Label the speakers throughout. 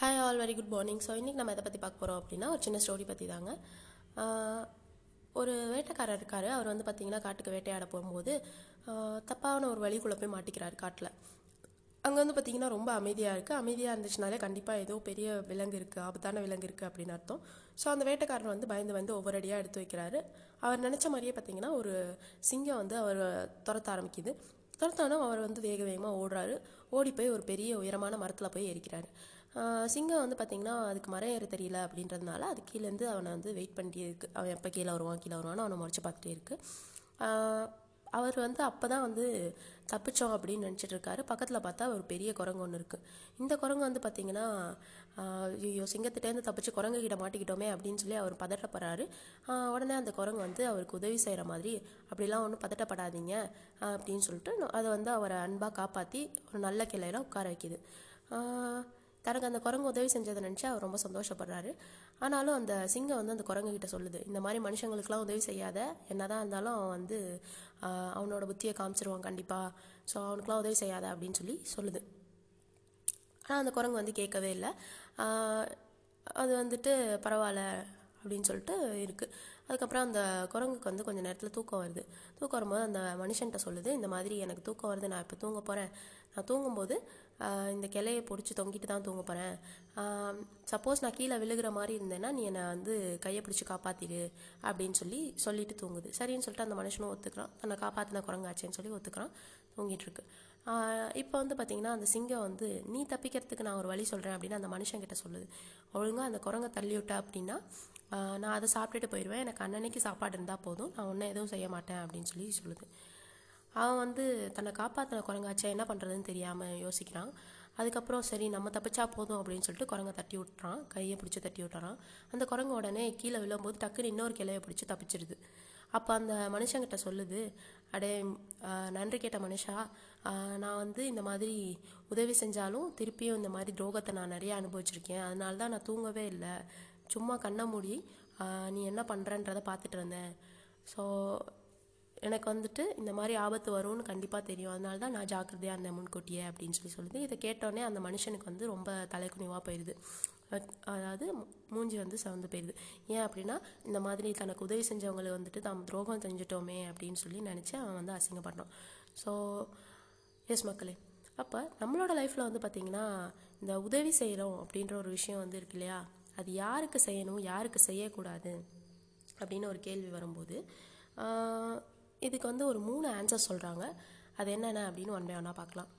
Speaker 1: Hi all very good morning so இன்றைக்கி நம்ம எதை பற்றி பார்க்க போகிறோம் அப்படின்னா ஒரு சின்ன ஸ்டோரி பற்றி தாங்க ஒரு வேட்டைக்காரர் இருக்கார். அவர் வந்து பார்த்திங்கன்னா காட்டுக்கு வேட்டையாட போகும்போது தப்பான ஒரு வழிக்குள்ளே போய் மாட்டிக்கிறார் காட்டில். அங்கே வந்து பார்த்திங்கன்னா ரொம்ப அமைதியாக இருக்குது அமைதியாக இருந்துச்சுனாலே கண்டிப்பாக ஏதோ பெரிய விலங்கு இருக்குது ஆபத்தான விலங்கு இருக்குது அப்படின்னு அர்த்தம். ஸோ அந்த வேட்டைக்காரர் வந்து பயந்து வந்து ஒவ்வொரு அடியாக எடுத்து வைக்கிறாரு. அவர் நினச்ச மாதிரியே பார்த்திங்கன்னா ஒரு சிங்கம் வந்து அவர் துரத்த ஆரம்பிக்குது. துரத்தானும் அவர் வந்து வேக வேகமாக ஓடுறாரு. ஓடி போய் ஒரு பெரிய உயரமான மரத்தில் போய் எரிக்கிறாரு சிங்கம் வந்து பார்த்திங்கன்னா அதுக்கு மரம் ஏற தெரியல அப்படின்றதுனால அது கீழேருந்து அவனை வந்து வெயிட் பண்ணிட்டே இருக்கு. அவன் எப்போ கீழே வருவான் கீழே வருவான்னு அவனை முறைச்சி பார்த்துட்டே இருக்கு. அவர் வந்து அப்போ தான் வந்து தப்பிச்சோம் அப்படின்னு நினச்சிட்டு இருக்காரு. பக்கத்தில் பார்த்தா ஒரு பெரிய குரங்கு ஒன்று இருக்குது இந்த குரங்கு வந்து பார்த்தீங்கன்னா ஐயோ சிங்கத்திட்டேருந்து தப்பிச்சு குரங்கு கிட்ட மாட்டிக்கிட்டோமே அப்படின்னு சொல்லி அவர் பதட்டப்படுறாரு. உடனே அந்த குரங்கு வந்து அவருக்கு உதவி செய்கிற மாதிரி அப்படிலாம் ஒன்றும் பதட்டப்படாதீங்க அப்படின்னு சொல்லிட்டு அதை வந்து அவரை அன்பாக காப்பாற்றி ஒரு நல்ல கிளையில உட்கார வைக்கிது. தனக்கு அந்த குரங்கு உதவி செஞ்சதை நினச்சி அவர் ரொம்ப சந்தோஷப்படுறாரு. ஆனாலும் அந்த சிங்கம் வந்து அந்த குரங்கு கிட்ட சொல்லுது இந்த மாதிரி மனுஷங்களுக்குலாம் உதவி செய்யாத என்னதான் இருந்தாலும் அவன் வந்து அவனோட புத்தியை காமிச்சிருவான் கண்டிப்பாக ஸோ அவனுக்குலாம் உதவி செய்யாத அப்படின்னு சொல்லி சொல்லுது. ஆனால் அந்த குரங்கு வந்து கேட்கவே இல்லை. அது வந்துட்டு பரவாயில்ல அப்படின்னு சொல்லிட்டு இருக்குது அதுக்கப்புறம் அந்த குரங்குக்கு வந்து கொஞ்சம் நேரத்தில் தூக்கம் வருது. தூக்கம் வரும்போது அந்த மனுஷன்ட்ட சொல்லுது இந்த மாதிரி எனக்கு தூக்கம் வருது நான் இப்போ தூங்க போகிறேன் நான் தூங்கும்போது இந்த கிளையை பிடிச்சி தொங்கிட்டு தான் தூங்க போகிறேன் சப்போஸ் நான் கீழே விழுகிற மாதிரி இருந்தேன்னா நீ என்னை வந்து கையை பிடிச்சி காப்பாத்திடு அப்படின்னு சொல்லி சொல்லிட்டு தூங்குது. சரின்னு சொல்லிட்டு அந்த மனுஷனும் ஒத்துக்கிறான். தன்னை காப்பாற்றின குரங்காச்சேன்னு சொல்லி ஒத்துக்கிறான். தூங்கிட்டு இருக்கு. இப்போ வந்து பார்த்தீங்கன்னா அந்த சிங்கம் வந்து நீ தப்பிக்கிறதுக்கு நான் ஒரு வழி சொல்கிறேன் அப்படின்னு அந்த மனுஷங்கிட்ட சொல்லுது. ஒழுங்காக அந்த குரங்கை தள்ளி விட்டா அப்படின்னா நான் அதை சாப்பிட்டுட்டு போயிடுவேன் எனக்கு அன்னன்னைக்கு சாப்பாடு இருந்தால் போதும். நான் ஒன்றும் எதுவும் செய்ய மாட்டேன் அப்படின்னு சொல்லி சொல்லுது. அவன் வந்து தன்னை காப்பாற்றின குரங்காச்சா என்ன பண்ணுறதுன்னு தெரியாமல் யோசிக்கிறான். அதுக்கப்புறம் சரி நம்ம தப்பிச்சா போதும் அப்படின்னு சொல்லிட்டு குரங்கை தட்டி விட்டுறான். கையை பிடிச்சி தட்டி விட்டுறான். அந்த குரங்கு உடனே கீழே விழும்போது டக்குன்னு இன்னொரு கிளையை பிடிச்சி தப்பிச்சிடுது அப்போ அந்த மனுஷங்கிட்ட சொல்லுது அடே நன்றி கேட்ட மனுஷா நான் வந்து இந்த மாதிரி உதவி செஞ்சாலும் திருப்பியும் இந்த மாதிரி துரோகத்தை நான் நிறைய அனுபவிச்சிருக்கேன். அதனால தான் நான் தூங்கவே இல்லை. சும்மா கண்ணை மூடி நீ என்ன பண்ணுறன்றதை பார்த்துட்டு இருந்தேன். ஸோ எனக்கு வந்துட்டு இந்த மாதிரி ஆபத்து வரும்னு கண்டிப்பாக தெரியும். அதனால தான் நான் ஜாக்கிரதையாக இருந்தேன் முன்கூட்டியே அப்படின்னு சொல்லி சொல்லுது. இதை கேட்டோடனே அந்த மனுஷனுக்கு வந்து ரொம்ப தலைக்குனிவாக போயிடுது அதாவது மூஞ்சி வந்து சவந்து போயிடுது ஏன் அப்படின்னா இந்த மாதிரி தனக்கு உதவி செஞ்சவங்களை வந்துட்டு தாம் துரோகம் செஞ்சுட்டோமே அப்படின்னு சொல்லி நினச்சி அவன் வந்து அசிங்கப்படுறான். ஸோ எஸ் மக்களே. அப்போ நம்மளோட லைஃப்பில் வந்து பார்த்திங்கன்னா இந்த உதவி செய்கிறோம் அப்படின்ற ஒரு விஷயம் வந்து இருக்கு இல்லையா? அது யாருக்கு செய்யணும் யாருக்கு செய்யக்கூடாது அப்படின்னு ஒரு கேள்வி வரும்போது இதுக்கு வந்து ஒரு மூணு ஆன்சர் சொல்கிறாங்க அது என்னென்ன அப்படின்னு ஒன் பை ஒன்னாக பார்க்கலாம்.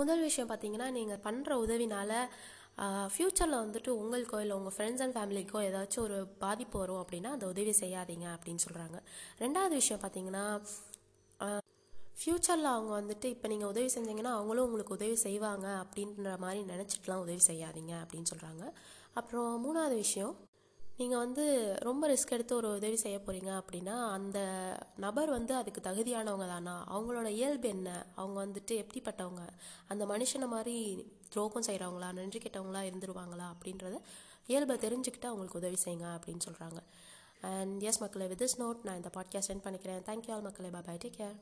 Speaker 1: முதல் விஷயம் பார்த்தீங்கன்னா நீங்கள் பண்ணுற உதவினால ஃப்யூச்சரில் வந்துட்டு உங்களுக்கோ இல்லை உங்கள் ஃப்ரெண்ட்ஸ் அண்ட் ஃபேமிலிக்கோ ஏதாச்சும் ஒரு பாதிப்பு வரும் அப்படின்னா அந்த உதவி செய்யாதீங்க அப்படின்னு சொல்கிறாங்க ரெண்டாவது விஷயம் பார்த்தீங்கன்னா ஃப்யூச்சரில் அவங்க வந்துட்டு இப்போ நீங்கள் உதவி செஞ்சீங்கன்னா அவங்களும் உங்களுக்கு உதவி செய்வாங்க அப்படின்ற மாதிரி நினச்சிட்டுலாம் உதவி செய்யாதீங்க அப்படின்னு சொல்கிறாங்க அப்புறம் மூணாவது விஷயம் நீங்கள் வந்து ரொம்ப ரிஸ்க் எடுத்து ஒரு உதவி செய்ய போகிறீங்க அப்படின்னா அந்த நபர் வந்து அதுக்கு தகுதியானவங்க தானா? அவங்களோட இயல்பு என்ன? அவங்க வந்துட்டு எப்படிப்பட்டவங்க? அந்த மனுஷனை மாதிரி துரோகம் செய்கிறவங்களா நன்றி கெட்டவங்களா இருந்துருவாங்களா? அப்படின்றத இயல்பை தெரிஞ்சுக்கிட்டு அவங்களுக்கு உதவி செய்யுங்க அப்படின்னு சொல்கிறாங்க அண்ட் எஸ் மக்களை வித் திஸ் நோட் நான் இந்த பாட்காஸ்ட் சென்ட் பண்ணிக்கிறேன். தேங்க்யூ ஆல் மக்களை. Bye take care